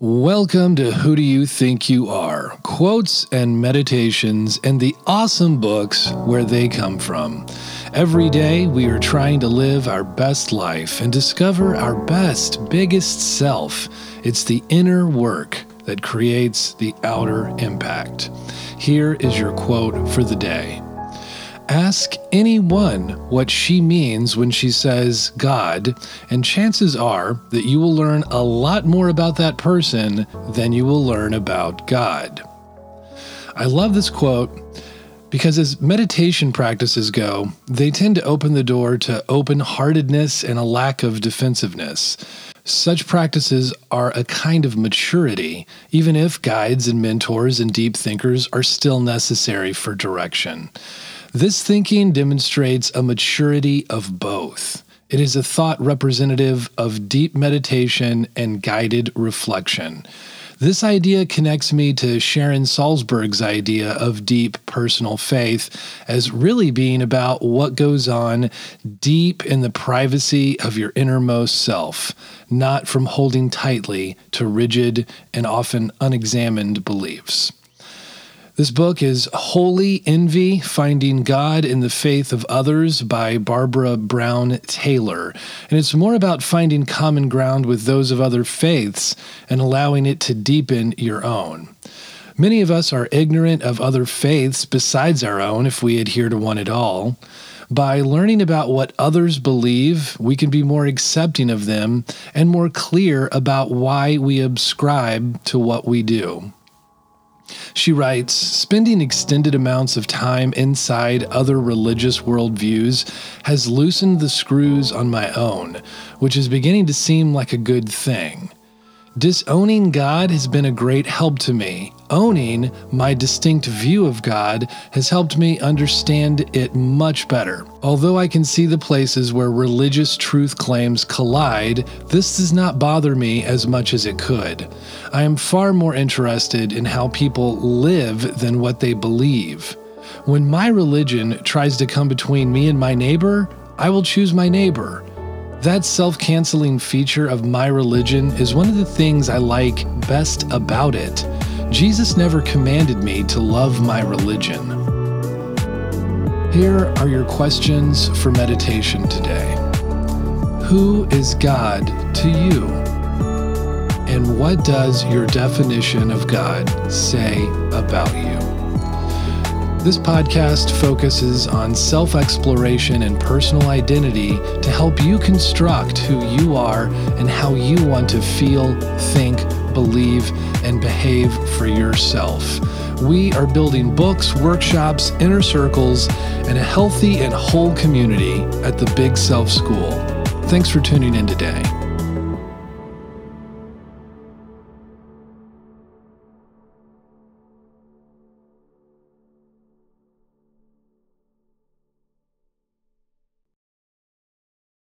Welcome to Who Do You Think You Are? Quotes and meditations and the awesome books where they come from. Every day, we are trying to live our best life and discover our best, biggest self. It's the inner work that creates the outer impact. Here is your quote for the day. Ask anyone what she means when she says God, and chances are that you will learn a lot more about that person than you will learn about God. I love this quote because as meditation practices go, they tend to open the door to open heartedness and a lack of defensiveness. Such practices are a kind of maturity, even if guides and mentors and deep thinkers are still necessary for direction. This thinking demonstrates a maturity of both. It is a thought representative of deep meditation and guided reflection. This idea connects me to Sharon Salzberg's idea of deep personal faith as really being about what goes on deep in the privacy of your innermost self, not from holding tightly to rigid and often unexamined beliefs. This book is Holy Envy Finding God in the Faith of Others by Barbara Brown Taylor. And it's more about finding common ground with those of other faiths and allowing it to deepen your own. Many of us are ignorant of other faiths besides our own if we adhere to one at all. By learning about what others believe, we can be more accepting of them and more clear about why we subscribe to what we do. She writes Spending extended amounts of time inside other religious worldviews has loosened the screws on my own, which is beginning to seem like a good thing. Disowning God has been a great help to me. Owning my distinct view of God has helped me understand it much better. Although I can see the places where religious truth claims collide, this does not bother me as much as it could. I am far more interested in how people live than what they believe. When my religion tries to come between me and my neighbor, I will choose my neighbor. That self canceling feature of my religion is one of the things I like best about it. Jesus never commanded me to love my religion. Here are your questions for meditation today Who is God to you? And what does your definition of God say about you? This podcast focuses on self exploration and personal identity to help you construct who you are and how you want to feel, think, believe, and behave for yourself. We are building books, workshops, inner circles, and a healthy and whole community at the Big Self School. Thanks for tuning in today.